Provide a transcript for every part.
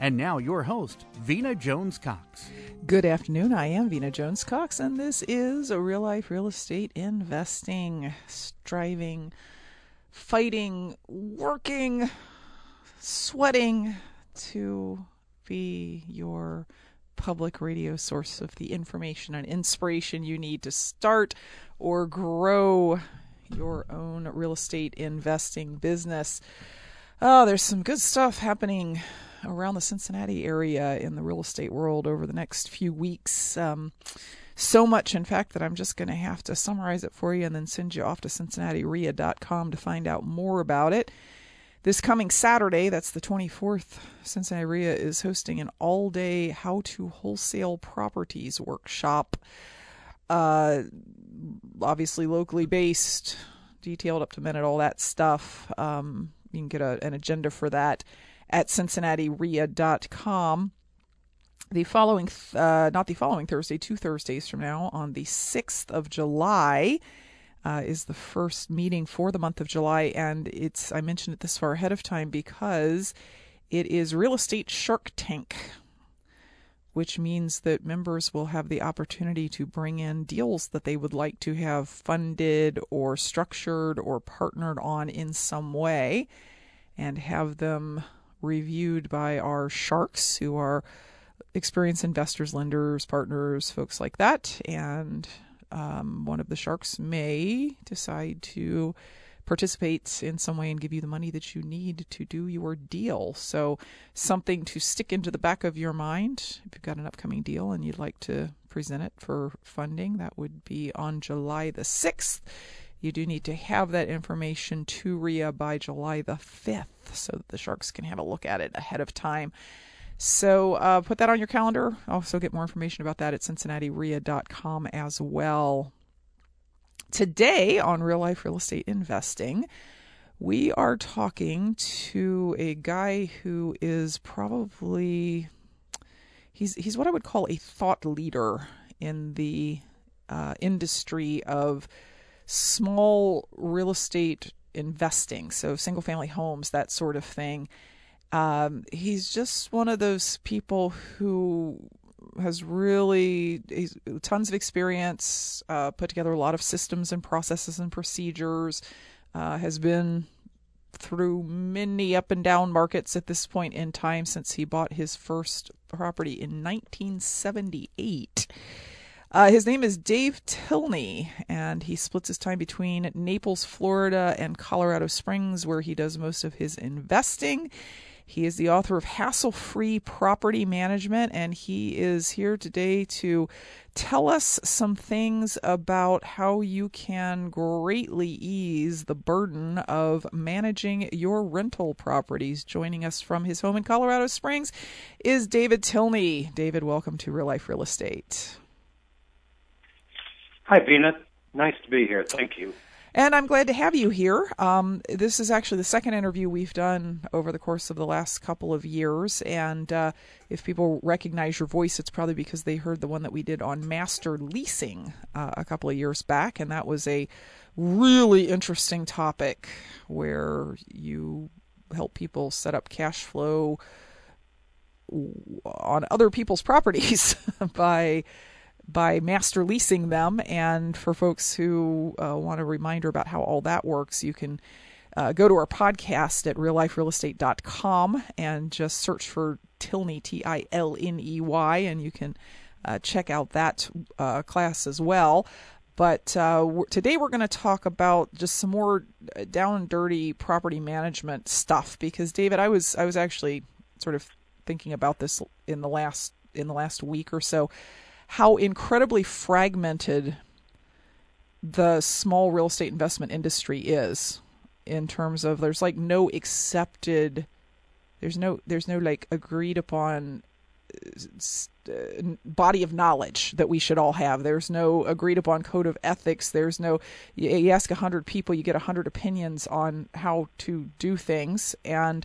And now, your host, Vena Jones Cox. Good afternoon. I am Vena Jones Cox, and this is a real life real estate investing, striving, fighting, working, sweating to be your public radio source of the information and inspiration you need to start or grow your own real estate investing business. Oh, there's some good stuff happening around the Cincinnati area in the real estate world over the next few weeks. Um, so much, in fact, that I'm just going to have to summarize it for you and then send you off to CincinnatiREIA.com to find out more about it. This coming Saturday, that's the 24th, Cincinnati REIA is hosting an all day how to wholesale properties workshop. Uh, obviously, locally based, detailed up to minute, all that stuff. Um, you can get a, an agenda for that at CincinnatiREIA.com. The following, uh, not the following Thursday, two Thursdays from now, on the 6th of July, uh, is the first meeting for the month of July. And it's, I mentioned it this far ahead of time because it is Real Estate Shark Tank, which means that members will have the opportunity to bring in deals that they would like to have funded or structured or partnered on in some way and have them reviewed by our sharks who are experienced investors, lenders, partners, folks like that. And um, one of the sharks may decide to participate in some way and give you the money that you need to do your deal. So, something to stick into the back of your mind if you've got an upcoming deal and you'd like to present it for funding, that would be on July the 6th. You do need to have that information to REIA by July the 5th so that the Sharks can have a look at it ahead of time. So uh, put that on your calendar. Also, get more information about that at CincinnatiREIA.com as well. Today on Real Life Real Estate Investing, we are talking to a guy who is probably he's he's what I would call a thought leader in the uh, industry of small real estate investing, so single family homes, that sort of thing. Um, he's just one of those people who has really tons of experience, uh, put together a lot of systems and processes and procedures, uh, has been through many up and down markets at this point in time since he bought his first property in 1978. Uh, his name is Dave Tilney, and he splits his time between Naples, Florida, and Colorado Springs, where he does most of his investing. He is the author of Hassle Free Property Management, and he is here today to tell us some things about how you can greatly ease the burden of managing your rental properties. Joining us from his home in Colorado Springs is David Tilney. David, welcome to Real Life Real Estate. Hi, Vena. Nice to be here. Thank you. And I'm glad to have you here. Um, this is actually the second interview we've done over the course of the last couple of years. And uh, if people recognize your voice, it's probably because they heard the one that we did on master leasing uh, a couple of years back. And that was a really interesting topic where you help people set up cash flow on other people's properties by by master leasing them. And for folks who uh, want a reminder about how all that works, you can uh, go to our podcast at realliferealestate.com and just search for Tilney, T I L N E Y, and you can uh, check out that uh, class as well. But uh, we're, today we're going to talk about just some more uh, down and dirty property management stuff because David, I was I was actually sort of thinking about this in the last in the last week or so, how incredibly fragmented the small real estate investment industry is in terms of there's like no accepted there's no there's no like agreed upon uh, body of knowledge that we should all have. There's no agreed upon code of ethics. There's no you, ask a hundred people, you get a hundred opinions on how to do things, and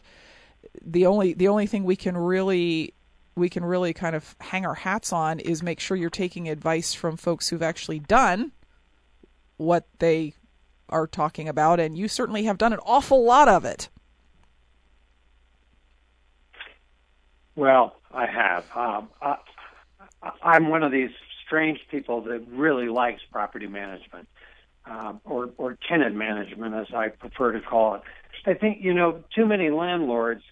the only the only thing we can really we can really kind of hang our hats on is make sure you're taking advice from folks who've actually done what they are talking about, and you certainly have done an awful lot of it. Well, I have. Um, I, I'm one of these strange people that really likes property management, um, or or tenant management, as I prefer to call it. I think you know too many landlords.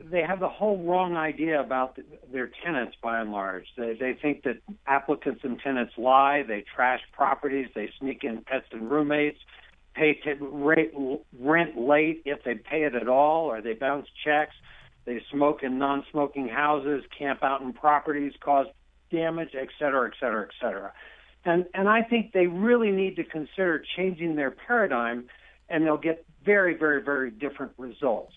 They have the whole wrong idea about their tenants by and large. They they think that applicants and tenants lie. They trash properties. They sneak in pets and roommates. Pay t- rate, rent late if they pay it at all, or they bounce checks they smoke in non-smoking houses, camp out in properties, cause damage, et cetera, et cetera, et cetera. And and I think they really need to consider changing their paradigm, and they'll get very, very, very different results.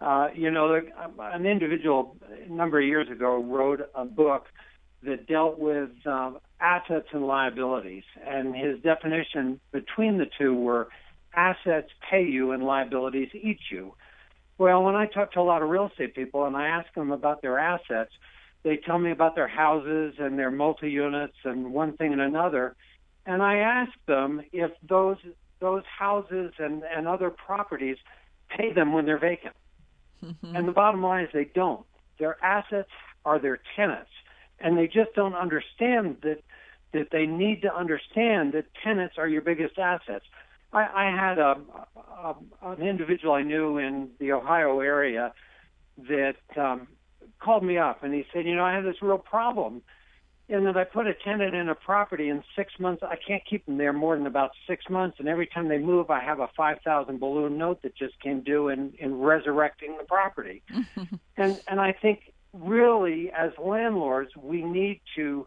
Uh, you know, an individual a number of years ago wrote a book that dealt with um, assets and liabilities, and his definition between the two were assets pay you and liabilities eat you. Well, when I talk to a lot of real estate people and I ask them about their assets, they tell me about their houses and their multi units and one thing and another. And I ask them if those those houses and, and other properties pay them when they're vacant. Mm-hmm. And the bottom line is they don't. Their assets are their tenants. And they just don't understand that that they need to understand that tenants are your biggest assets. I, I had a, a an individual I knew in the Ohio area that um, called me up and he said, you know, I have this real problem. And that I put a tenant in a property in six months, I can't keep them there more than about six months. And every time they move, I have a five thousand balloon note that just came due in in resurrecting the property. and and I think really, as landlords, we need to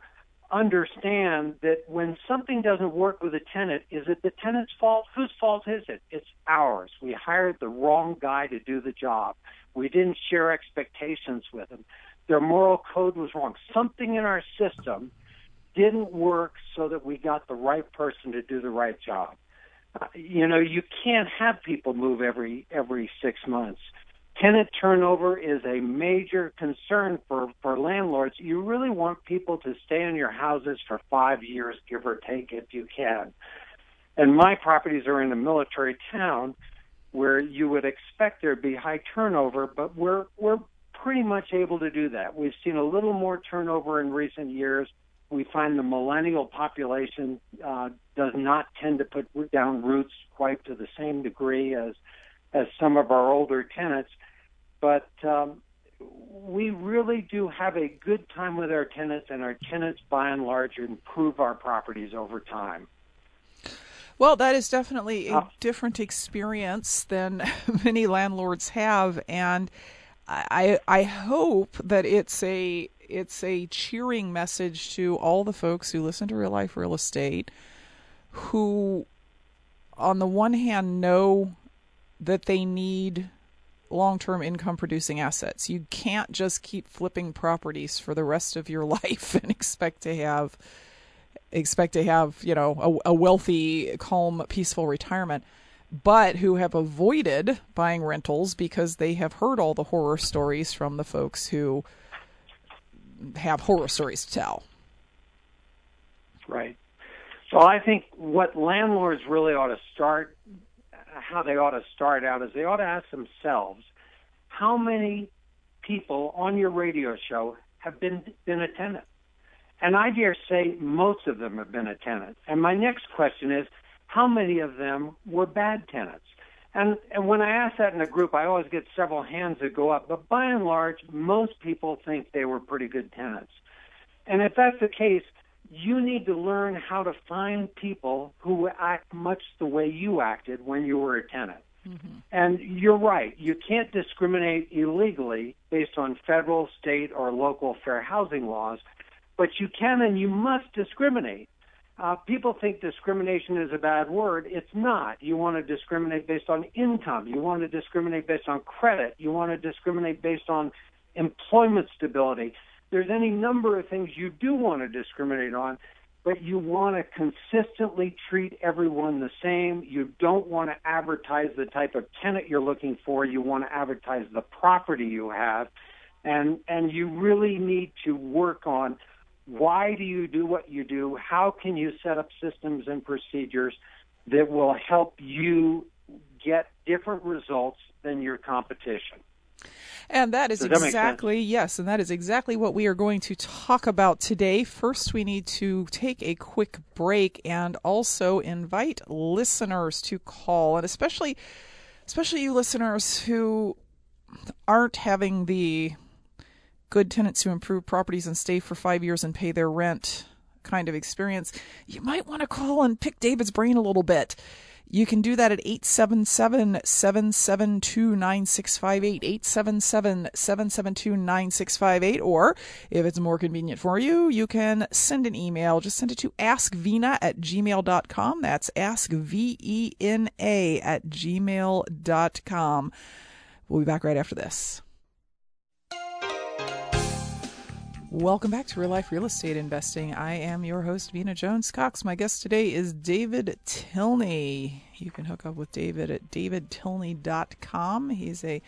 understand that when something doesn't work with a tenant, is it the tenant's fault? Whose fault is it? It's ours. We hired the wrong guy to do the job. We didn't share expectations with him. Their moral code was wrong. Something in our system didn't work so that we got the right person to do the right job. Uh, you know, you can't have people move every every 6 months tenant turnover is a major concern for, for landlords. You really want people to stay in your houses for five years, give or take, if you can. And my properties are in a military town where you would expect there'd be high turnover, but we're we're pretty much able to do that. We've seen a little more turnover in recent years. We find the millennial population uh, does not tend to put down roots quite to the same degree as as some of our older tenants but um, we really do have a good time with our tenants, and our tenants, by and large, improve our properties over time. Well, that is definitely a uh, different experience than many landlords have, and I I hope that it's a it's a cheering message to all the folks who listen to Real Life Real Estate, who, on the one hand, know that they need long term income producing assets. You can't just keep flipping properties for the rest of your life and expect to have expect to have, you know, a, a wealthy, calm, peaceful retirement. But who have avoided buying rentals because they have heard all the horror stories from the folks who have horror stories to tell. Right. So I think what landlords really ought to start how they ought to start out is they ought to ask themselves how many people on your radio show have been been a tenant. And I dare say most of them have been a tenant. And my next question is how many of them were bad tenants? And and when I ask that in a group, I always get several hands that go up. But by and large, most people think they were pretty good tenants. And if that's the case, you need to learn how to find people who act much the way you acted when you were a tenant. Mm-hmm. And you're right. You can't discriminate illegally based on federal, state, or local fair housing laws, but you can and you must discriminate. Uh, people think discrimination is a bad word. It's not. You want to discriminate based on income. You want to discriminate based on credit. You want to discriminate based on employment stability. There's any number of things you do want to discriminate on, but you want to consistently treat everyone the same. You don't want to advertise the type of tenant you're looking for. You want to advertise the property you have. And, and you really need to work on why do you do what you do? How can you set up systems and procedures that will help you get different results than your competition? And that is that exactly, yes, and that is exactly what we are going to talk about today. First, we need to take a quick break and also invite listeners to call, and especially, especially you listeners who aren't having the good tenants who improve properties and stay for five years and pay their rent kind of experience, you might want to call and pick David's brain a little bit. You can do that at 877 772 9658. 877 772 9658. Or if it's more convenient for you, you can send an email. Just send it to askvena at gmail.com. That's askvena at gmail.com. We'll be back right after this. Welcome back to Real Life Real Estate Investing. I am your host, Vena Jones Cox. My guest today is David Tilney. You can hook up with David at davidtilney.com. He's a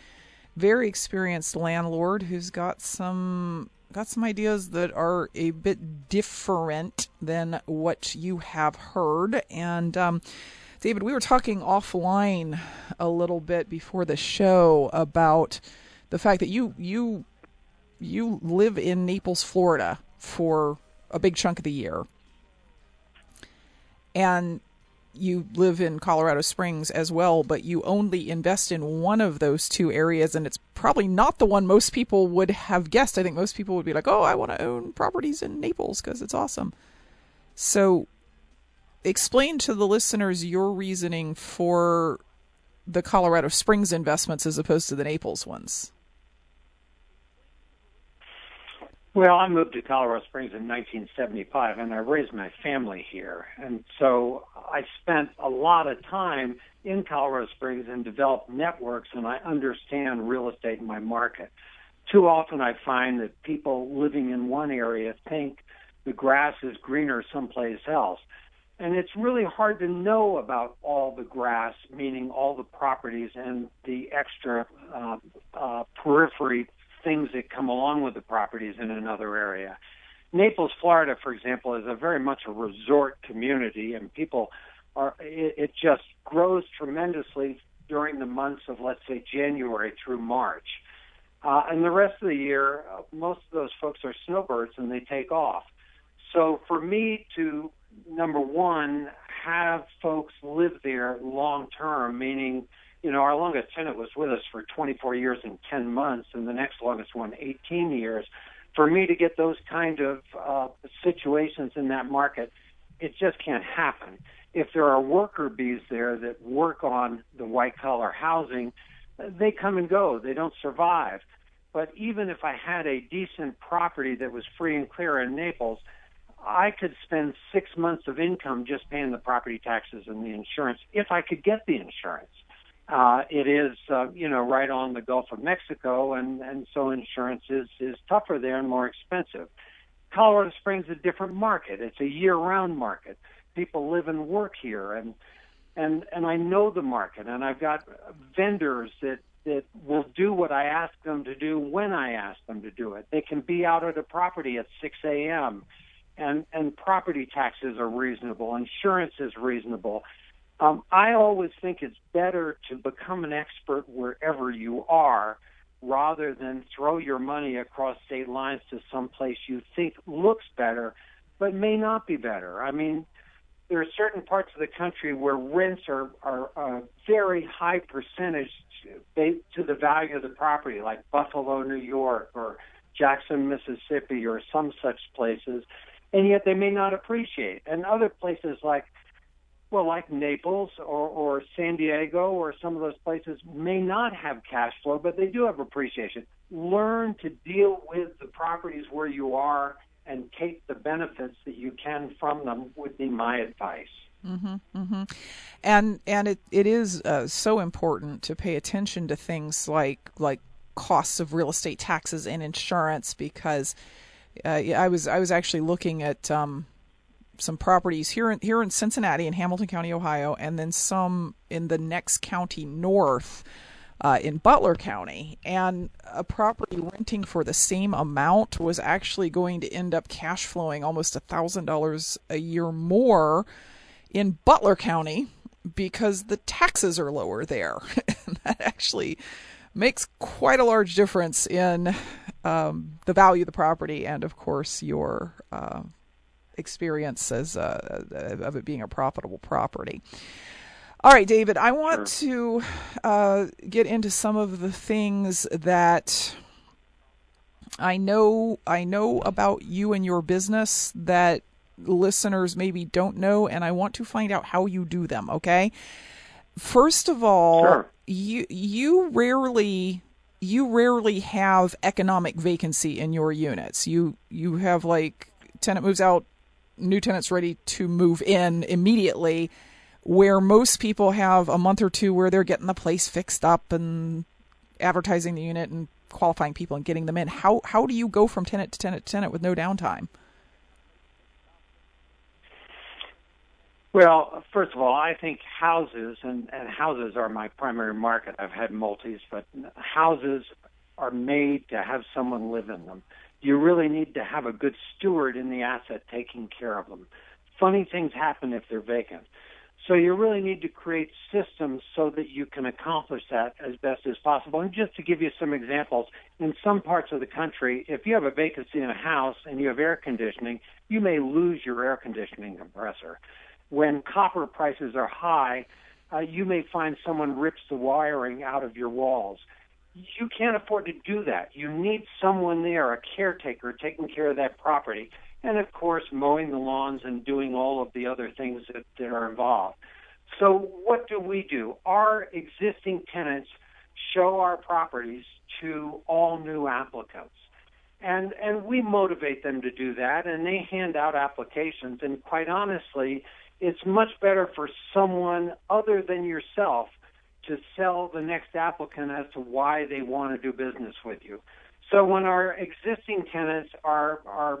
very experienced landlord who's got some got some ideas that are a bit different than what you have heard. And um, David, we were talking offline a little bit before the show about the fact that you you you live in Naples, Florida for a big chunk of the year. And you live in Colorado Springs as well, but you only invest in one of those two areas, and it's probably not the one most people would have guessed. I think most people would be like, oh, I want to own properties in Naples because it's awesome. So, explain to the listeners your reasoning for the Colorado Springs investments as opposed to the Naples ones. Well, I moved to Colorado Springs in 1975 and I raised my family here. And so I spent a lot of time in Colorado Springs and developed networks and I understand real estate in my market. Too often I find that people living in one area think the grass is greener someplace else. And it's really hard to know about all the grass, meaning all the properties and the extra uh, uh, periphery things that come along with the properties in another area. Naples, Florida, for example, is a very much a resort community, and people are. It, it just grows tremendously during the months of, let's say, January through March. Uh, and the rest of the year, uh, most of those folks are snowbirds and they take off. So for me to, number one, have folks live there long term, meaning you know, our longest tenant was with us for 24 years and 10 months, and the next longest one 18 years. For me to get those kind of uh, situations in that market, it just can't happen. If there are worker bees there that work on the white collar housing, they come and go. They don't survive. But even if I had a decent property that was free and clear in Naples, I could spend six months of income just paying the property taxes and the insurance if I could get the insurance. Uh, it is, uh, you know, right on the Gulf of Mexico, and, and so insurance is, is tougher there and more expensive. Colorado Springs is a different market. It's a year-round market. People live and work here, and and and I know the market, and I've got vendors that that will do what I ask them to do when I ask them to do it. They can be out at a property at 6 a.m. and and property taxes are reasonable, insurance is reasonable, um, I always think it's better to become an expert wherever you are rather than throw your money across state lines to some place you think looks better but may not be better. I mean, there are certain parts of the country where rents are, are a very high percentage to the value of the property, like Buffalo, New York, or Jackson, Mississippi, or some such places, and yet they may not appreciate. And other places like, well, like Naples or, or San Diego or some of those places may not have cash flow, but they do have appreciation. Learn to deal with the properties where you are and take the benefits that you can from them would be my advice. Mm-hmm, mm-hmm. And and it it is uh, so important to pay attention to things like like costs of real estate taxes and insurance because uh, I was I was actually looking at um, some properties here in here in Cincinnati in Hamilton County, Ohio, and then some in the next county north. Uh, in Butler County, and a property renting for the same amount was actually going to end up cash flowing almost a thousand dollars a year more in Butler County because the taxes are lower there. And that actually makes quite a large difference in um, the value of the property and, of course, your uh, experience as uh, of it being a profitable property. All right, David, I want sure. to uh, get into some of the things that I know I know about you and your business that listeners maybe don't know, and I want to find out how you do them. Okay. First of all, sure. you you rarely you rarely have economic vacancy in your units. You you have like tenant moves out, new tenants ready to move in immediately, where most people have a month or two where they're getting the place fixed up and advertising the unit and qualifying people and getting them in. How how do you go from tenant to tenant to tenant with no downtime? Well, first of all, I think houses, and, and houses are my primary market. I've had multis, but houses are made to have someone live in them. You really need to have a good steward in the asset taking care of them. Funny things happen if they're vacant. So you really need to create systems so that you can accomplish that as best as possible. And just to give you some examples, in some parts of the country, if you have a vacancy in a house and you have air conditioning, you may lose your air conditioning compressor when copper prices are high, uh, you may find someone rips the wiring out of your walls. You can't afford to do that. You need someone there, a caretaker, taking care of that property. And of course, mowing the lawns and doing all of the other things that, that are involved. So, what do we do? Our existing tenants show our properties to all new applicants. And, and we motivate them to do that, and they hand out applications. And quite honestly, it's much better for someone other than yourself to sell the next applicant as to why they want to do business with you. So when our existing tenants are are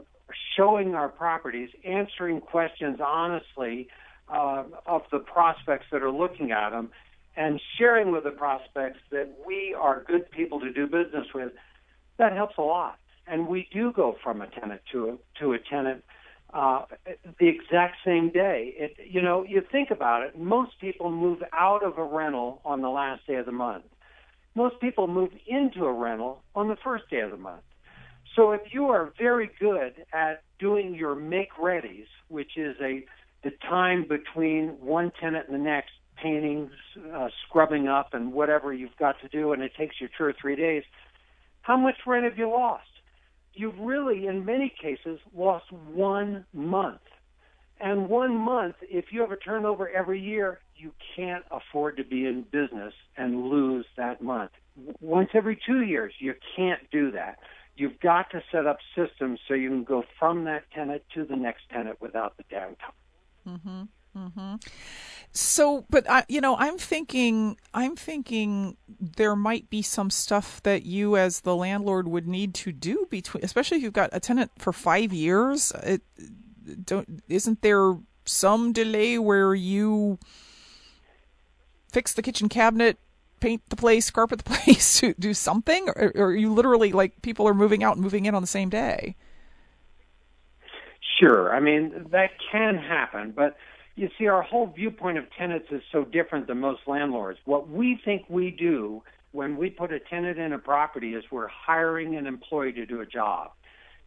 showing our properties, answering questions honestly uh, of the prospects that are looking at them, and sharing with the prospects that we are good people to do business with, that helps a lot. And we do go from a tenant to a, to a tenant uh, the exact same day. It, you know, you think about it. Most people move out of a rental on the last day of the month. Most people move into a rental on the first day of the month. So if you are very good at doing your make readies, which is a the time between one tenant and the next, painting, uh, scrubbing up, and whatever you've got to do, and it takes you two or three days. How much rent have you lost? You've really, in many cases, lost one month. And one month, if you have a turnover every year, you can't afford to be in business and lose that month. Once every two years, you can't do that. You've got to set up systems so you can go from that tenant to the next tenant without the downtime. Mm-hmm. Mm-hmm. So, but I, you know, I'm thinking, I'm thinking there might be some stuff that you, as the landlord, would need to do between, especially if you've got a tenant for five years. It don't isn't there some delay where you fix the kitchen cabinet, paint the place, carpet the place, do something, or, or you literally like people are moving out and moving in on the same day? Sure, I mean that can happen, but you see, our whole viewpoint of tenants is so different than most landlords. What we think we do when we put a tenant in a property is we're hiring an employee to do a job.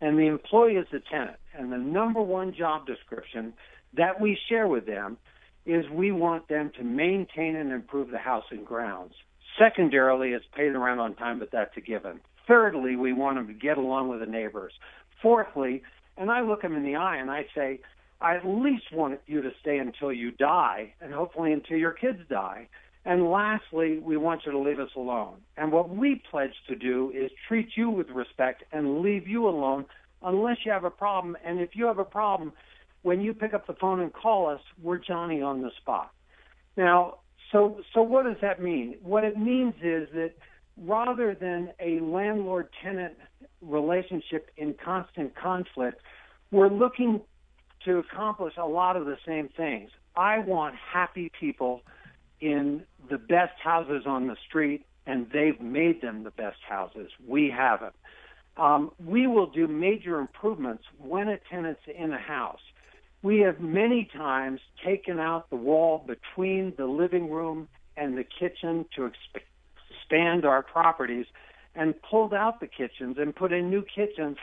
And the employee is the tenant. And the number one job description that we share with them is we want them to maintain and improve the house and grounds. Secondarily, is pay the rent on time, but that's a given. Thirdly, we want them to get along with the neighbors. Fourthly, and I look them in the eye and I say, I at least want you to stay until you die and hopefully until your kids die. And lastly, we want you to leave us alone. And what we pledge to do is treat you with respect and leave you alone unless you have a problem. And if you have a problem, when you pick up the phone and call us, we're Johnny on the spot. Now, so so what does that mean? What it means is that rather than a landlord tenant relationship in constant conflict, we're looking to accomplish a lot of the same things. I want happy people in the best houses on the street, and they've made them the best houses. We haven't. Um, we will do major improvements when a tenant's in a house. We have many times taken out the wall between the living room and the kitchen to exp- expand our properties and pulled out the kitchens and put in new kitchens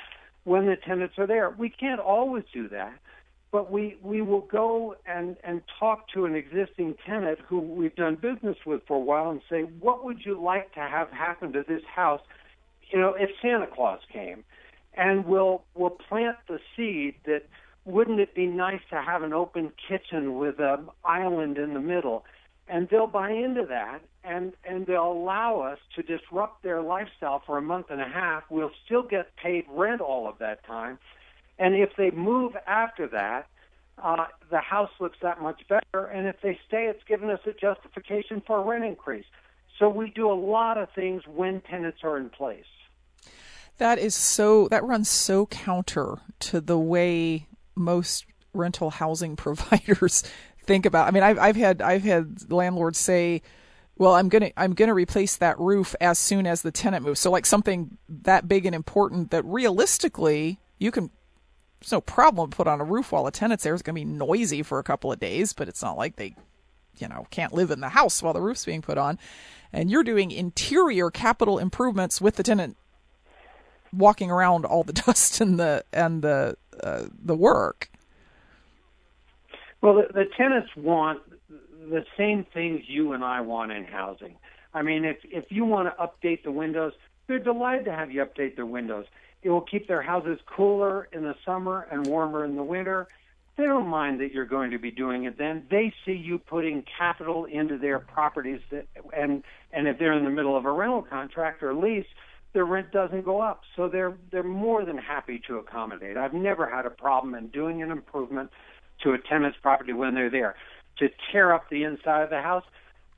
when the tenants are there. We can't always do that, but we, we will go and, and talk to an existing tenant who we've done business with for a while and say, what would you like to have happen to this house, you know, if Santa Claus came? And we'll, we'll plant the seed that wouldn't it be nice to have an open kitchen with an island in the middle? and they'll buy into that and and they'll allow us to disrupt their lifestyle for a month and a half we'll still get paid rent all of that time and if they move after that uh, the house looks that much better and if they stay it's given us a justification for a rent increase so we do a lot of things when tenants are in place that is so that runs so counter to the way most rental housing providers think about. I mean, I've I've had I've had landlords say, "Well, I'm gonna I'm gonna replace that roof as soon as the tenant moves." So like something that big and important that realistically you can. It's no problem put on a roof while a tenant's there. It's gonna be noisy for a couple of days, but it's not like they, you know, can't live in the house while the roof's being put on. And you're doing interior capital improvements with the tenant walking around all the dust and the and the uh, the work. Well, the, the tenants want the same things you and I want in housing. I mean, if if you want to update the windows, they're delighted to have you update their windows. It will keep their houses cooler in the summer and warmer in the winter. They don't mind that you're going to be doing it then. They see you putting capital into their properties that, and and if they're in the middle of a rental contract or lease, their rent doesn't go up. So they're they're more than happy to accommodate. I've never had a problem in doing an improvement to a tenant's property when they're there. To tear up the inside of the house,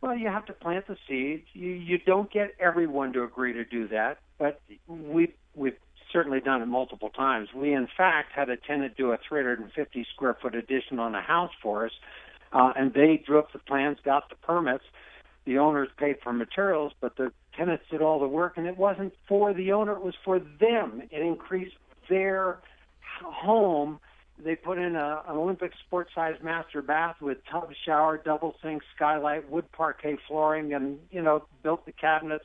well, you have to plant the seeds. You you don't get everyone to agree to do that, but we we've certainly done it multiple times. We in fact had a tenant do a 350 square foot addition on a house for us, uh, and they drew up the plans, got the permits. The owners paid for materials, but the tenants did all the work, and it wasn't for the owner; it was for them. It increased their home they put in a, an Olympic sport size master bath with tub shower, double sink, skylight, wood parquet flooring, and you know built the cabinets,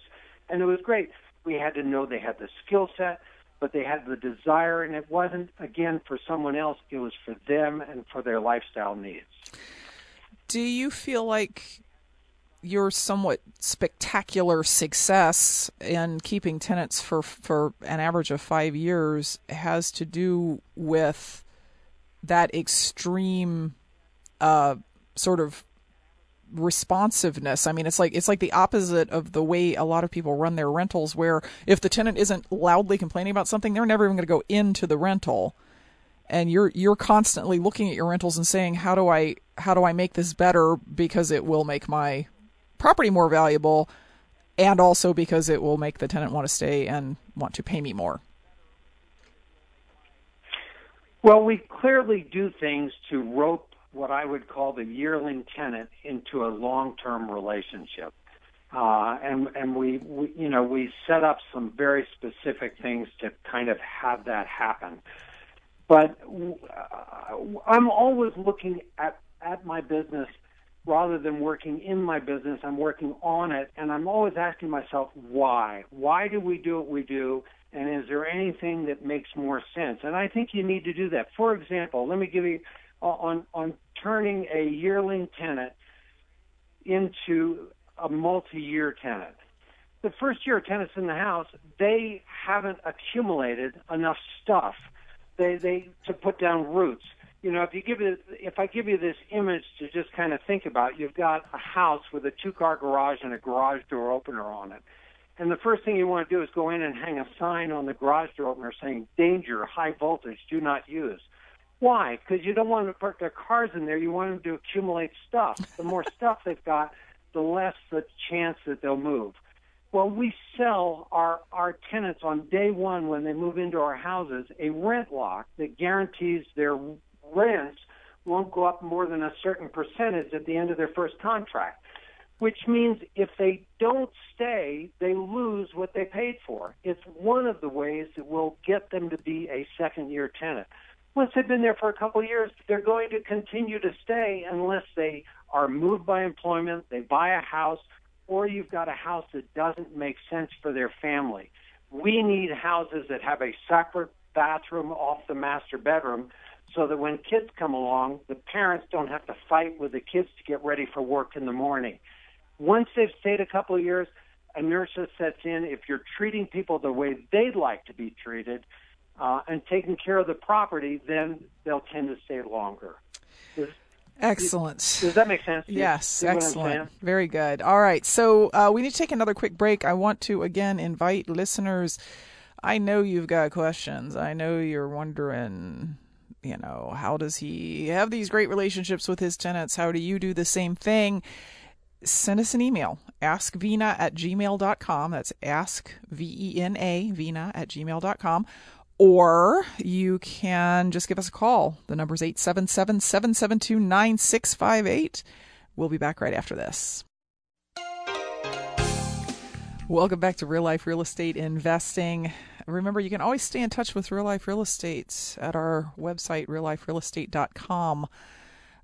and it was great. We had to know they had the skill set, but they had the desire, and it wasn't again for someone else. It was for them and for their lifestyle needs. Do you feel like your somewhat spectacular success in keeping tenants for for an average of five years has to do with that extreme uh, sort of responsiveness. I mean, it's like it's like the opposite of the way a lot of people run their rentals where if the tenant isn't loudly complaining about something, they're never even going to go into the rental. And you're you're constantly looking at your rentals and saying, "How do I how do I make this better because it will make my property more valuable and also because it will make the tenant want to stay and want to pay me more." Well, we clearly do things to rope what I would call the yearling tenant into a long-term relationship. Uh, and and we, we you know we set up some very specific things to kind of have that happen. But uh, I'm always looking at at my business rather than working in my business. I'm working on it, and I'm always asking myself why. Why do we do what we do? and is there anything that makes more sense? And I think you need to do that. For example, let me give you Uh, on on turning a yearling tenant into a multi-year tenant. the first year tenants in the house, they haven't accumulated enough stuff they they to put down roots. You know, if you give it, if I give you this image to just kind of think about, you've got a house with a two-car garage and a garage door opener on it. And the first thing you want to do is go in and hang a sign on the garage door opener saying "Danger, high voltage, do not use." Why? Because you don't want to put their cars in there. You want them to accumulate stuff. The more stuff they've got, the less the chance that they'll move. Well, we sell our, our tenants on day one when they move into our houses a rent lock that guarantees their rents won't go up more than a certain percentage at the end of their first contract, which means if they don't stay, they lose what they paid for. It's one of the ways that will get them to be a second year tenant. Once they've been there for a couple of years, they're going to continue to stay unless they are moved by employment, they buy a house, or you've got a house that doesn't make sense for their family. We need houses that have a separate bathroom off the master bedroom so that when kids come along, the parents don't have to fight with the kids to get ready for work in the morning. Once they've stayed a couple of years, inertia sets in. If you're treating people the way they'd like to be treated uh, and taking care of the property, then they'll tend to stay longer. Excellent. Does that make sense? Yes, excellent. Very good. All right. So uh, we need to take another quick break. I want to again invite listeners. I know you've got questions. I know you're wondering, you know, how does he have these great relationships with his tenants? How do you do the same thing? Send us an email, askvena at gmail.com. That's ask, V E N A, Vena at gmail.com or you can just give us a call. The number is 877 772 9658. We'll be back right after this. Welcome back to Real Life Real Estate Investing. Remember, you can always stay in touch with Real Life Real Estate at our website, realliferealestate.com.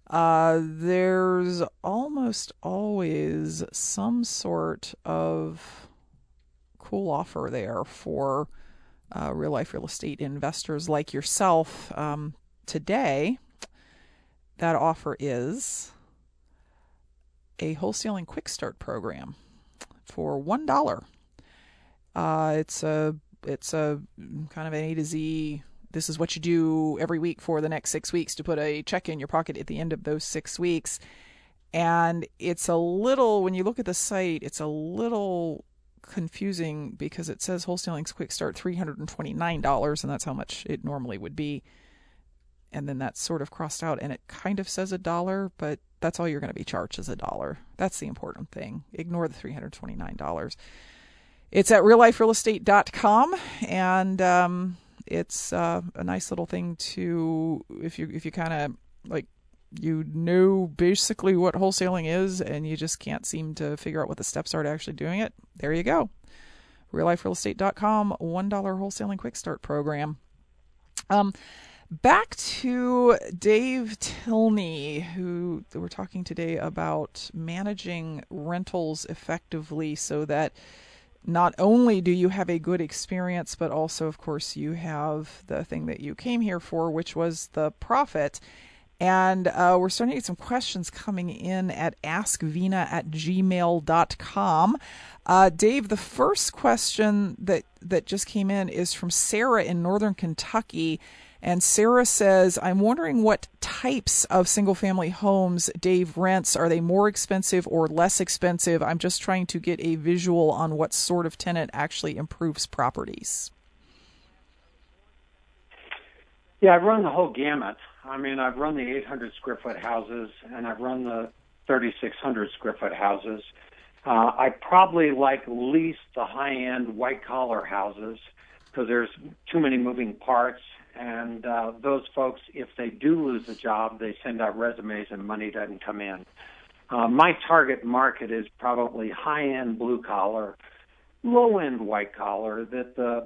Uh, there's almost always some sort of cool offer there for uh, real life real estate investors like yourself um, today, that offer is a wholesaling quick start program for one dollar. Uh, it's a it's a kind of an A to Z. This is what you do every week for the next six weeks to put a check in your pocket at the end of those six weeks. And it's a little, when you look at the site, it's a little confusing because it says wholesaling's quick start $329 and that's how much it normally would be. And then that's sort of crossed out and it kind of says a dollar but that's all you're going to be charged is a dollar. That's the important thing. Ignore the $329 it's at realliferealestate.com and um, it's uh, a nice little thing to if you if you kind of like you know basically what wholesaling is and you just can't seem to figure out what the steps are to actually doing it, there you go. RealLifeRealEstate.com, $1 wholesaling quick start program. Um, back to Dave Tilney, who we're talking today about managing rentals effectively so that not only do you have a good experience, but also, of course, you have the thing that you came here for, which was the profit. And uh, we're starting to get some questions coming in at askvena at gmail.com. Uh, Dave, the first question that, that just came in is from Sarah in Northern Kentucky. And Sarah says, I'm wondering what types of single family homes Dave rents. Are they more expensive or less expensive? I'm just trying to get a visual on what sort of tenant actually improves properties. Yeah, I've run the whole gamut. I mean, I've run the 800 square foot houses and I've run the 3,600 square foot houses. Uh, I probably like least the high end white collar houses because there's too many moving parts. And uh, those folks, if they do lose a job, they send out resumes and money doesn't come in. Uh, my target market is probably high end blue collar low end white collar that the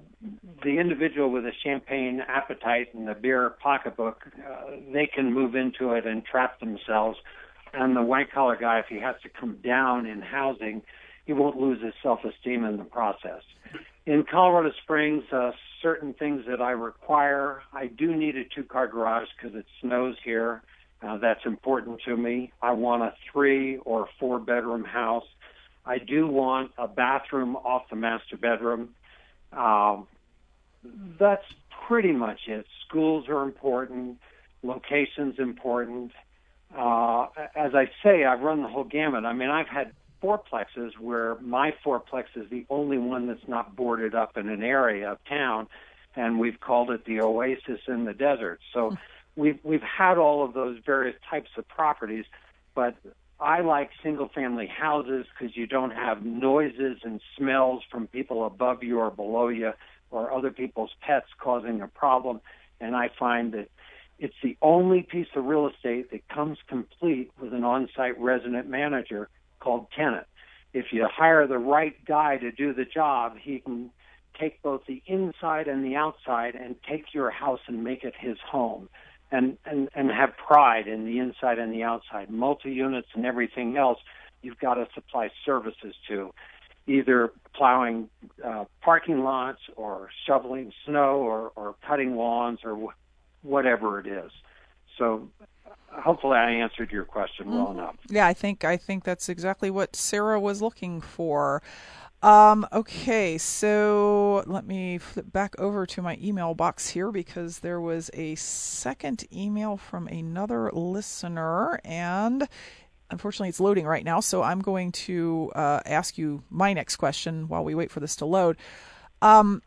the individual with a champagne appetite and a beer pocketbook uh, they can move into it and trap themselves. And the white collar guy if he has to come down in housing he won't lose his self esteem in the process. In Colorado Springs uh, certain things that I require I do need a two car garage because it snows here. Uh, that's important to me. I want a three or four bedroom house I do want a bathroom off the master bedroom. Um, that's pretty much it. Schools are important. Locations important. Uh, as I say, I've run the whole gamut. I mean, I've had fourplexes where my fourplex is the only one that's not boarded up in an area of town, and we've called it the oasis in the desert. So we've we've had all of those various types of properties, but I like single family houses because you don't have noises and smells from people above you or below you or other people's pets causing a problem. And I find that it's the only piece of real estate that comes complete with an on site resident manager called tenant. If you hire the right guy to do the job, he can take both the inside and the outside and take your house and make it his home and, and, and have pride in the inside and the outside. Multi units and everything else, you've got to supply services to, either plowing uh, parking lots or shoveling snow or, or cutting lawns or wh- whatever it is. So hopefully I answered your question well mm-hmm. enough. Yeah, I think I think that's exactly what Sarah was looking for. Um, okay, so let me flip back over to my email box here because there was a second email from another listener, and unfortunately it's loading right now. So I'm going to uh, ask you my next question while we wait for this to load. Um,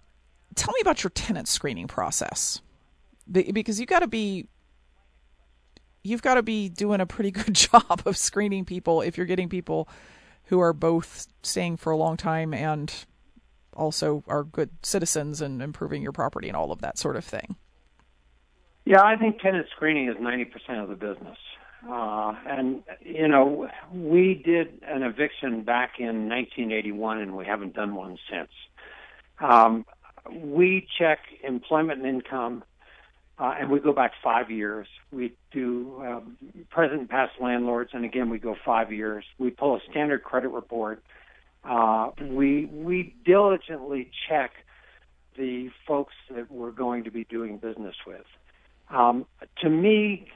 tell me about your tenant screening process because you've got to be you've got to be doing a pretty good job of screening people if you're getting people who are both staying for a long time and also are good citizens and improving your property and all of that sort of thing. Yeah, I think tenant screening is 90% of the business. Uh, and, you know, we did an eviction back in 1981 and we haven't done one since. Um, we check employment and income, uh, and we go back five years. We do um, present and past landlords, and again we go five years. We pull a standard credit report. Uh, we we diligently check the folks that we're going to be doing business with. Um, to me,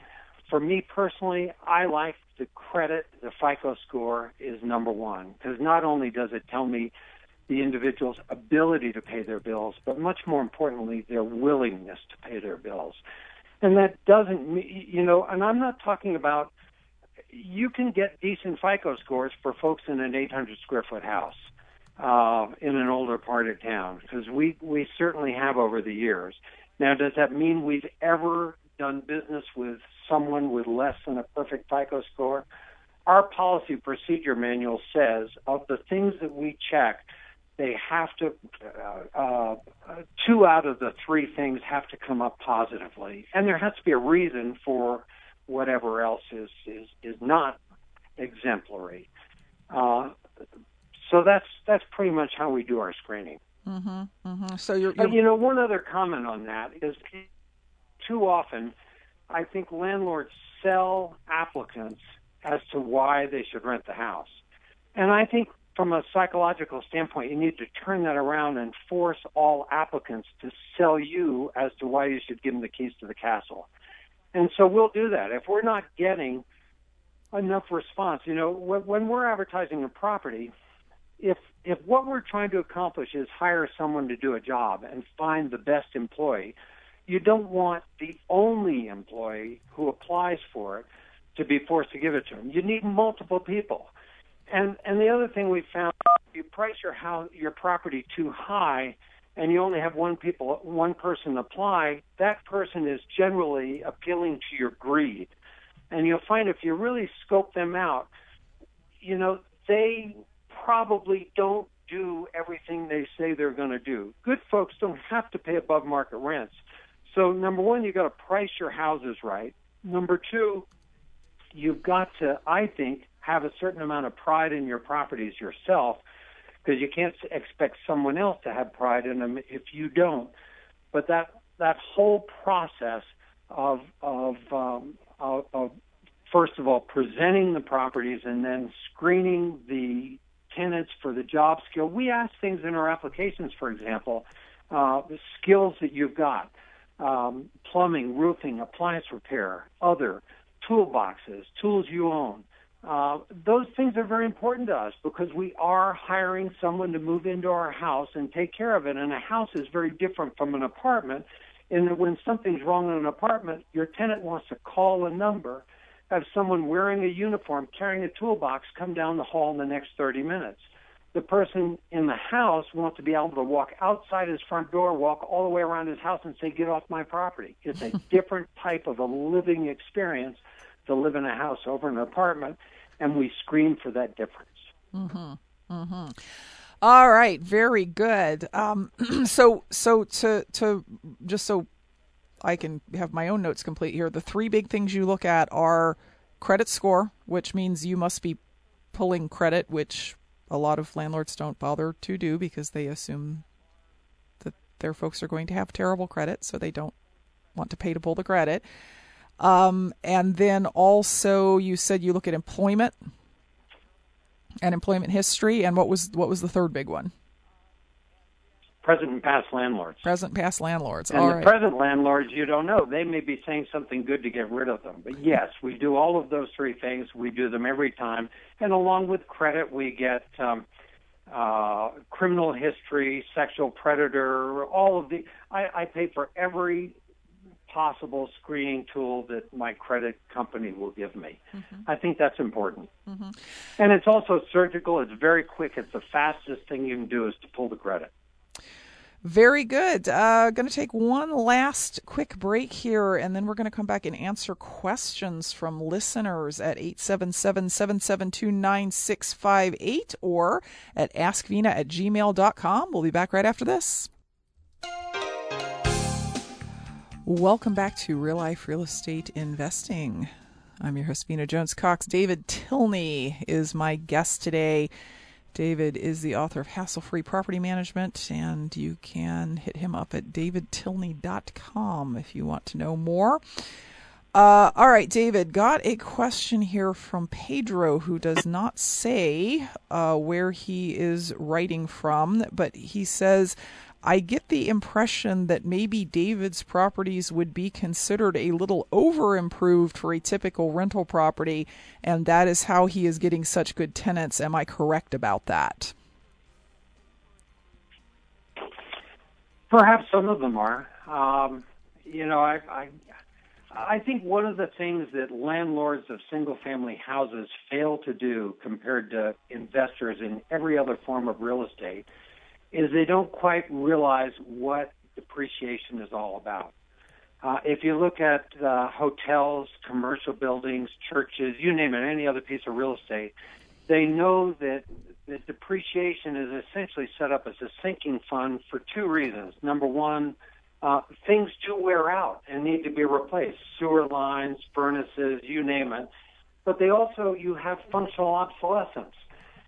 for me personally, I like the credit. The FICO score is number one because not only does it tell me the individual's ability to pay their bills, but much more importantly, their willingness to pay their bills. And that doesn't mean, you know, and I'm not talking about, you can get decent FICO scores for folks in an 800 square foot house uh, in an older part of town, because we, we certainly have over the years. Now, does that mean we've ever done business with someone with less than a perfect FICO score? Our policy procedure manual says of the things that we check, they have to uh, uh, two out of the three things have to come up positively, and there has to be a reason for whatever else is is is not exemplary. Uh, so that's that's pretty much how we do our screening. Mm-hmm, mm-hmm. So you're, you're... you know, one other comment on that is too often, I think landlords sell applicants as to why they should rent the house, and I think from a psychological standpoint, you need to turn that around and force all applicants to sell you as to why you should give them the keys to the castle. And so we'll do that. If we're not getting enough response, you know, when, we're advertising a property, if if what we're trying to accomplish is hire someone to do a job and find the best employee, you don't want the only employee who applies for it to be forced to give it to them. You need multiple people. And and the other thing we found, you price your house your property too high, and you only have one people one person apply, that person is generally appealing to your greed. And you'll find if you really scope them out, you know they probably don't do everything they say they're going to do. Good folks don't have to pay above market rents. So number one, you've got to price your houses right. Number two, you've got to, I think, have a certain amount of pride in your properties yourself because you can't expect someone else to have pride in them if you don't. But that that whole process of of, um, of, of first of all presenting the properties and then screening the tenants for the job skill. We ask things in our applications, for example, uh, the skills that you've got, um, plumbing, roofing, appliance repair, other toolboxes, tools you own Uh, those things are very important to us because we are hiring someone to move into our house and take care of it. And a house is very different from an apartment in that when something's wrong in an apartment, your tenant wants to call a number, have someone wearing a uniform, carrying a toolbox, come down the hall in the next 30 minutes. The person in the house wants to be able to walk outside his front door, walk all the way around his house, and say, "Get off my property." It's a different type of a living experience to live in a house over an apartment and we screen for that difference. Mm-hmm. Mm-hmm. All right, very good. Um, so, so to to just so I can have my own notes complete here, the three big things you look at are credit score, which means you must be pulling credit, which a lot of landlords don't bother to do because they assume that their folks are going to have terrible credit, so they don't want to pay to pull the credit. Um, and then also, you said you look at employment and employment history. And what was what was the third big one? Present and past landlords. Present past landlords. And all the right. present landlords, you don't know. They may be saying something good to get rid of them. But yes, we do all of those three things. We do them every time. And along with credit, we get um, uh, criminal history, sexual predator, all of the. I, I pay for every possible screening tool that my credit company will give me. Mm-hmm. I think that's important. Mm-hmm. And it's also surgical. It's very quick. It's the fastest thing you can do is to pull the credit. Very good. Uh, going to take one last quick break here, and then we're going to come back and answer questions from listeners at 877 772 9658 or at askvena at gmail.com. We'll be back right after this. Welcome back to Real Life Real Estate Investing. I'm your host, Vena Jones Cox. David Tilney is my guest today. David is the author of Hassle Free Property Management, and you can hit him up at davidtilney.com if you want to know more. Uh, all right, David, got a question here from Pedro who does not say uh, where he is writing from, but he says, I get the impression that maybe David's properties would be considered a little over improved for a typical rental property, and that is how he is getting such good tenants. Am I correct about that? Perhaps some of them are. Um, you know, I, I I think one of the things that landlords of single family houses fail to do compared to investors in every other form of real estate is they don't quite realize what depreciation is all about. Uh, if you look at uh, hotels, commercial buildings, churches, you name it, any other piece of real estate, they know that the depreciation is essentially set up as a sinking fund for two reasons. Number one, uh, things do wear out and need to be replaced sewer lines, furnaces, you name it. But they also, you have functional obsolescence.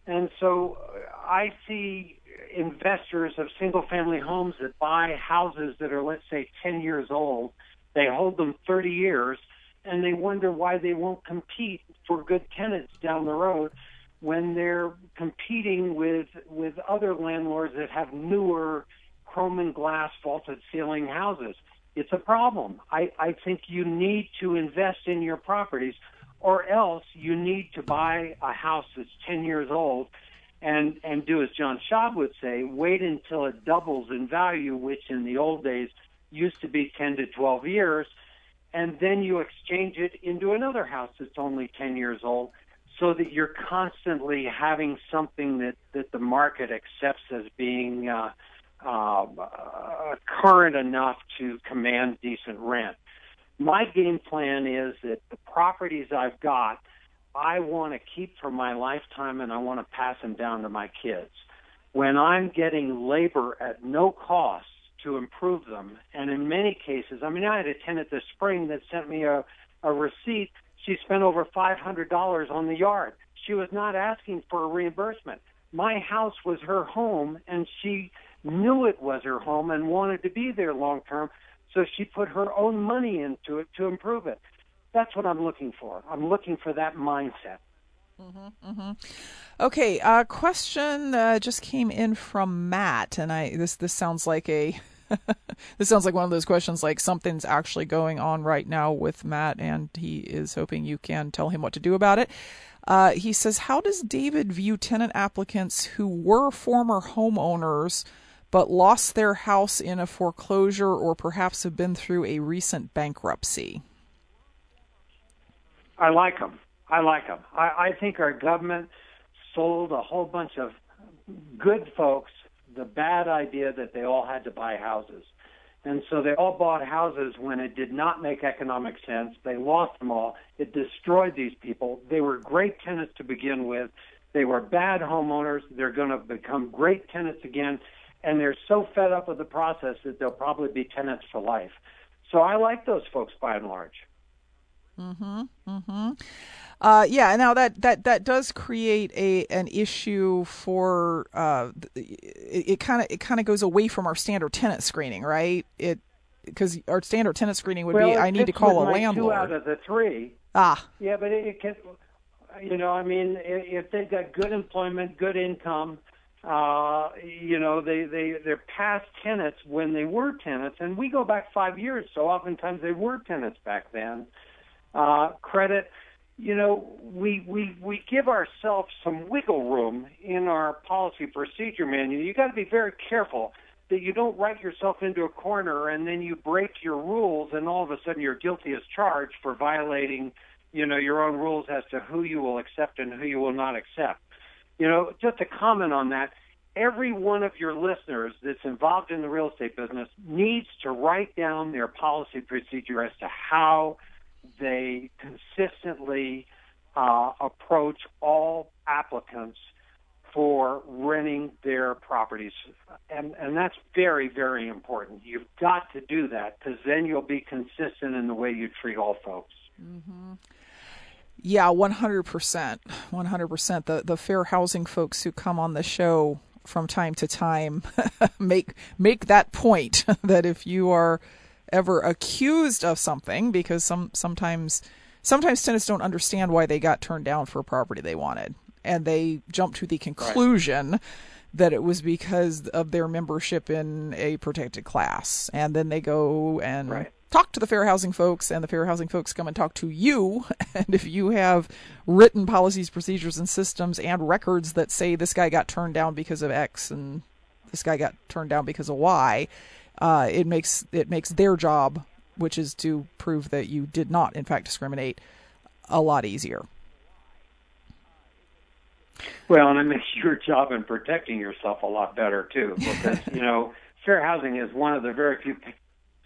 And so I see investors of single family homes that buy houses that are, let's say, 10 years old. They hold them 30 years and they wonder why they won't compete for good tenants down the road when they're competing with with other landlords that have newer chrome and glass vaulted ceiling houses. It's a problem. I, I think you need to invest in your properties or else you need to buy a house that's 10 years old and and do as John Schaub would say, wait until it doubles in value, which in the old days used to be 10 to 12 years, and then you exchange it into another house that's only 10 years old, so that you're constantly having something that that the market accepts as being uh, uh, current enough to command decent rent. My game plan is that the properties I've got I want to keep for my lifetime and I want to pass them down to my kids. When I'm getting labor at no cost to improve them, and in many cases, I mean, I had a tenant this spring that sent me a, a receipt. She spent over $500 on the yard. She was not asking for a reimbursement. My house was her home, and she knew it was her home and wanted to be there long term, so she put her own money into it to improve it that's what I'm looking for. I'm looking for that mindset. Mm-hmm, mm-hmm. Okay, a uh, question uh, just came in from Matt, and I this this sounds like a this sounds like one of those questions like something's actually going on right now with Matt, and he is hoping you can tell him what to do about it. Uh, he says, How does David view tenant applicants who were former homeowners but lost their house in a foreclosure or perhaps have been through a recent bankruptcy? I like them. I like them. I, I think our government sold a whole bunch of good folks the bad idea that they all had to buy houses. And so they all bought houses when it did not make economic sense. They lost them all. It destroyed these people. They were great tenants to begin with. They were bad homeowners. They're going to become great tenants again. And they're so fed up with the process that they'll probably be tenants for life. So I like those folks by and large. Mm-hmm. Mm-hmm. Uh, yeah. Now that, that that does create a an issue for uh, it kind of it kind of goes away from our standard tenant screening, right? It because our standard tenant screening would well, be I need to call a landlord. Two out of the three. Ah. Yeah, but it, it can. You know, I mean, if they've got good employment, good income, uh, you know, they they they're past tenants when they were tenants, and we go back five years, so oftentimes they were tenants back then uh, credit. You know, we, we, we give ourselves some wiggle room in our policy procedure manual. You got to be very careful that you don't write yourself into a corner and then you break your rules and all of a sudden you're guilty as charged for violating, you know, your own rules as to who you will accept and who you will not accept. You know, just to comment on that, every one of your listeners that's involved in the real estate business needs to write down their policy procedure as to how they consistently uh, approach all applicants for renting their properties. And, and that's very, very important. You've got to do that because then you'll be consistent in the way you treat all folks. Mm-hmm. Yeah, 100%. 100%. The, the fair housing folks who come on the show from time to time make make that point that if you are ever accused of something because some sometimes sometimes tenants don't understand why they got turned down for a property they wanted and they jump to the conclusion right. that it was because of their membership in a protected class and then they go and right. talk to the fair housing folks and the fair housing folks come and talk to you and if you have written policies procedures and systems and records that say this guy got turned down because of x and this guy got turned down because of y uh, it makes it makes their job, which is to prove that you did not in fact discriminate, a lot easier. Well, and it makes your job in protecting yourself a lot better too, because you know fair housing is one of the very few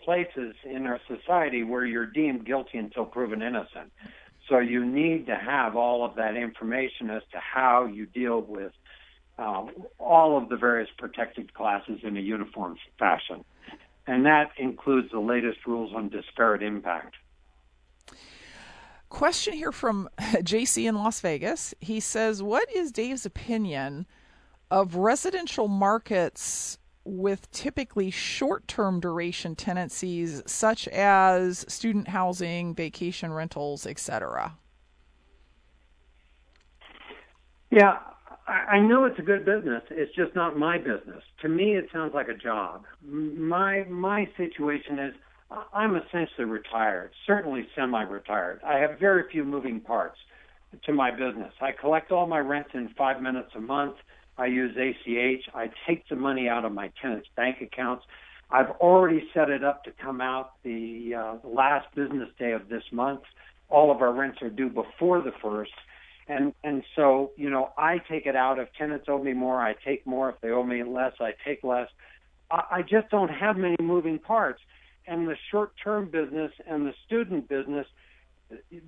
places in our society where you're deemed guilty until proven innocent. So you need to have all of that information as to how you deal with uh, all of the various protected classes in a uniform fashion and that includes the latest rules on disparate impact. Question here from JC in Las Vegas. He says, What is Dave's opinion of residential markets with typically short term duration tenancies, such as student housing, vacation rentals, etc.? Yeah, I know it's a good business. It's just not my business. To me, it sounds like a job. My my situation is I'm essentially retired, certainly semi-retired. I have very few moving parts to my business. I collect all my rents in five minutes a month. I use ACH. I take the money out of my tenants' bank accounts. I've already set it up to come out the uh, last business day of this month. All of our rents are due before the first and and so you know I take it out. If tenants owe me more, I take more. If they owe me less, I take less. I, I just don't have many moving parts. And the short-term business and the student business,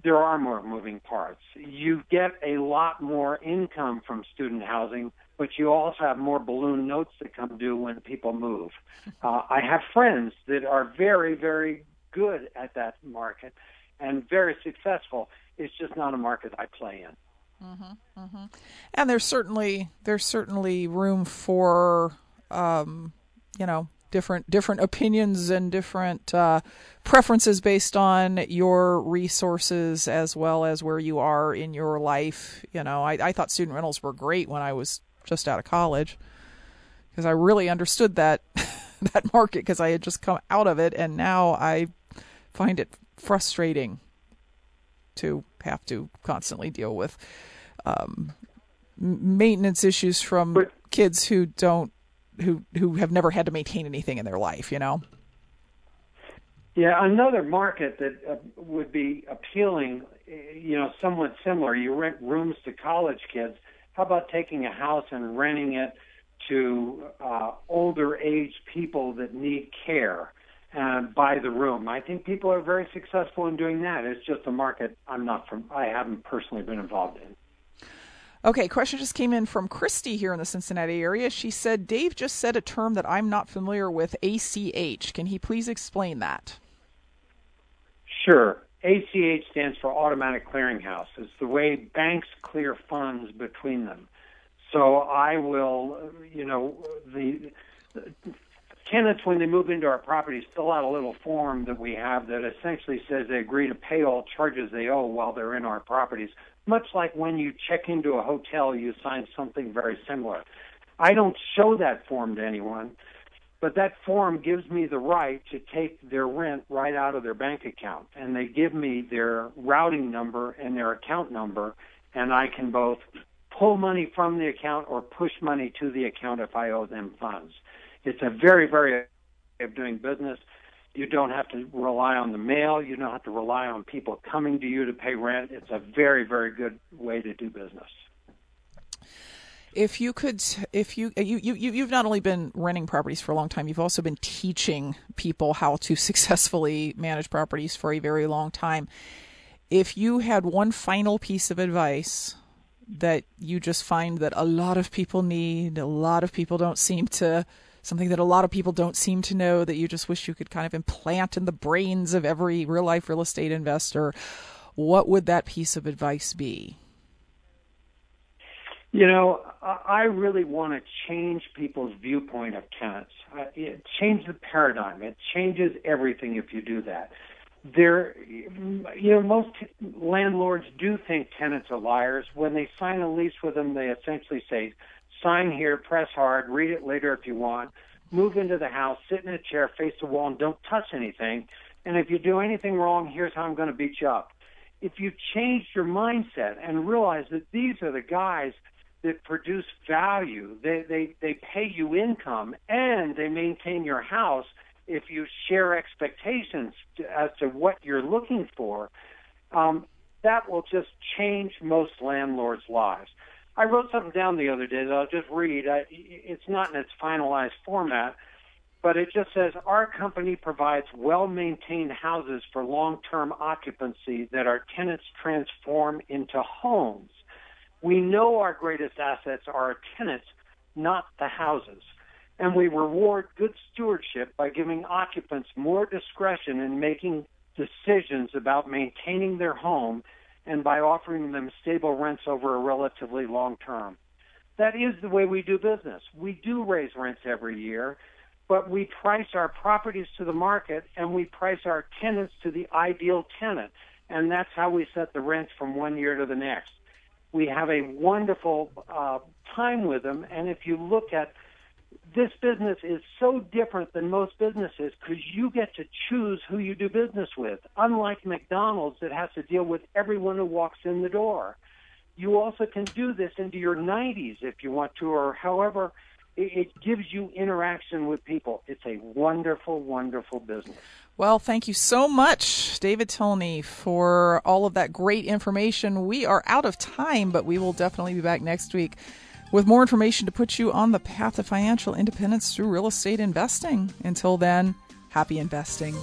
there are more moving parts. You get a lot more income from student housing, but you also have more balloon notes that come due when people move. Uh, I have friends that are very, very good at that market and very successful. It's just not a market I play in. Mm-hmm, mm-hmm. And there's certainly there's certainly room for um, you know different different opinions and different uh, preferences based on your resources as well as where you are in your life. You know, I, I thought student rentals were great when I was just out of college because I really understood that that market because I had just come out of it, and now I find it frustrating to have to constantly deal with um, maintenance issues from but, kids who don't who who have never had to maintain anything in their life. You know. Yeah, another market that uh, would be appealing, you know, somewhat similar. You rent rooms to college kids. How about taking a house and renting it to uh, older age people that need care and by the room? I think people are very successful in doing that. It's just a market I'm not from. I haven't personally been involved in. Okay, question just came in from Christy here in the Cincinnati area. She said, Dave just said a term that I'm not familiar with, ACH. Can he please explain that? Sure. ACH stands for Automatic Clearinghouse. It's the way banks clear funds between them. So I will, you know, the tenants when they move into our properties fill out a little form that we have that essentially says they agree to pay all charges they owe while they're in our properties. Much like when you check into a hotel, you sign something very similar. I don't show that form to anyone but that form gives me the right to take their rent right out of their bank account. And they give me their routing number and their account number, and I can both pull money from the account or push money to the account if I owe them funds. It's a very, very way of doing business. You don't have to rely on the mail. You don't have to rely on people coming to you to pay rent. It's a very, very good way to do business if you could if you uh, you you you've not only been renting properties for a long time you've also been teaching people how to successfully manage properties for a very long time if you had one final piece of advice that you just find that a lot of people need a lot of people don't seem to something that a lot of people don't seem to know that you just wish you could kind of implant in the brains of every real life real estate investor what would that piece of advice be you know, I really want to change people's viewpoint of tenants. It change the paradigm. It changes everything if you do that. There, you know, most landlords do think tenants are liars. When they sign a lease with them, they essentially say, "Sign here, press hard, read it later if you want." Move into the house, sit in a chair, face the wall, and don't touch anything. And if you do anything wrong, here's how I'm going to beat you up. If you change your mindset and realize that these are the guys that produce value. They, they, they pay you income and they maintain your house if you share expectations as to what you're looking for. Um, that will just change most landlords' lives. I wrote something down the other day that I'll just read. I, it's not in its finalized format, but it just says Our company provides well maintained houses for long term occupancy that our tenants transform into homes. We know our greatest assets are our tenants, not the houses. And we reward good stewardship by giving occupants more discretion in making decisions about maintaining their home and by offering them stable rents over a relatively long term. That is the way we do business. We do raise rents every year, but we price our properties to the market and we price our tenants to the ideal tenant. And that's how we set the rents from one year to the next we have a wonderful uh, time with them. And if you look at this business is so different than most businesses because you get to choose who you do business with. Unlike McDonald's that has to deal with everyone who walks in the door. You also can do this into your 90s if you want to, or however it, gives you interaction with people. It's a wonderful, wonderful business. Well, thank you so much, David Tilney, for all of that great information. We are out of time, but we will definitely be back next week with more information to put you on the path to financial independence through real estate investing. Until then, happy investing.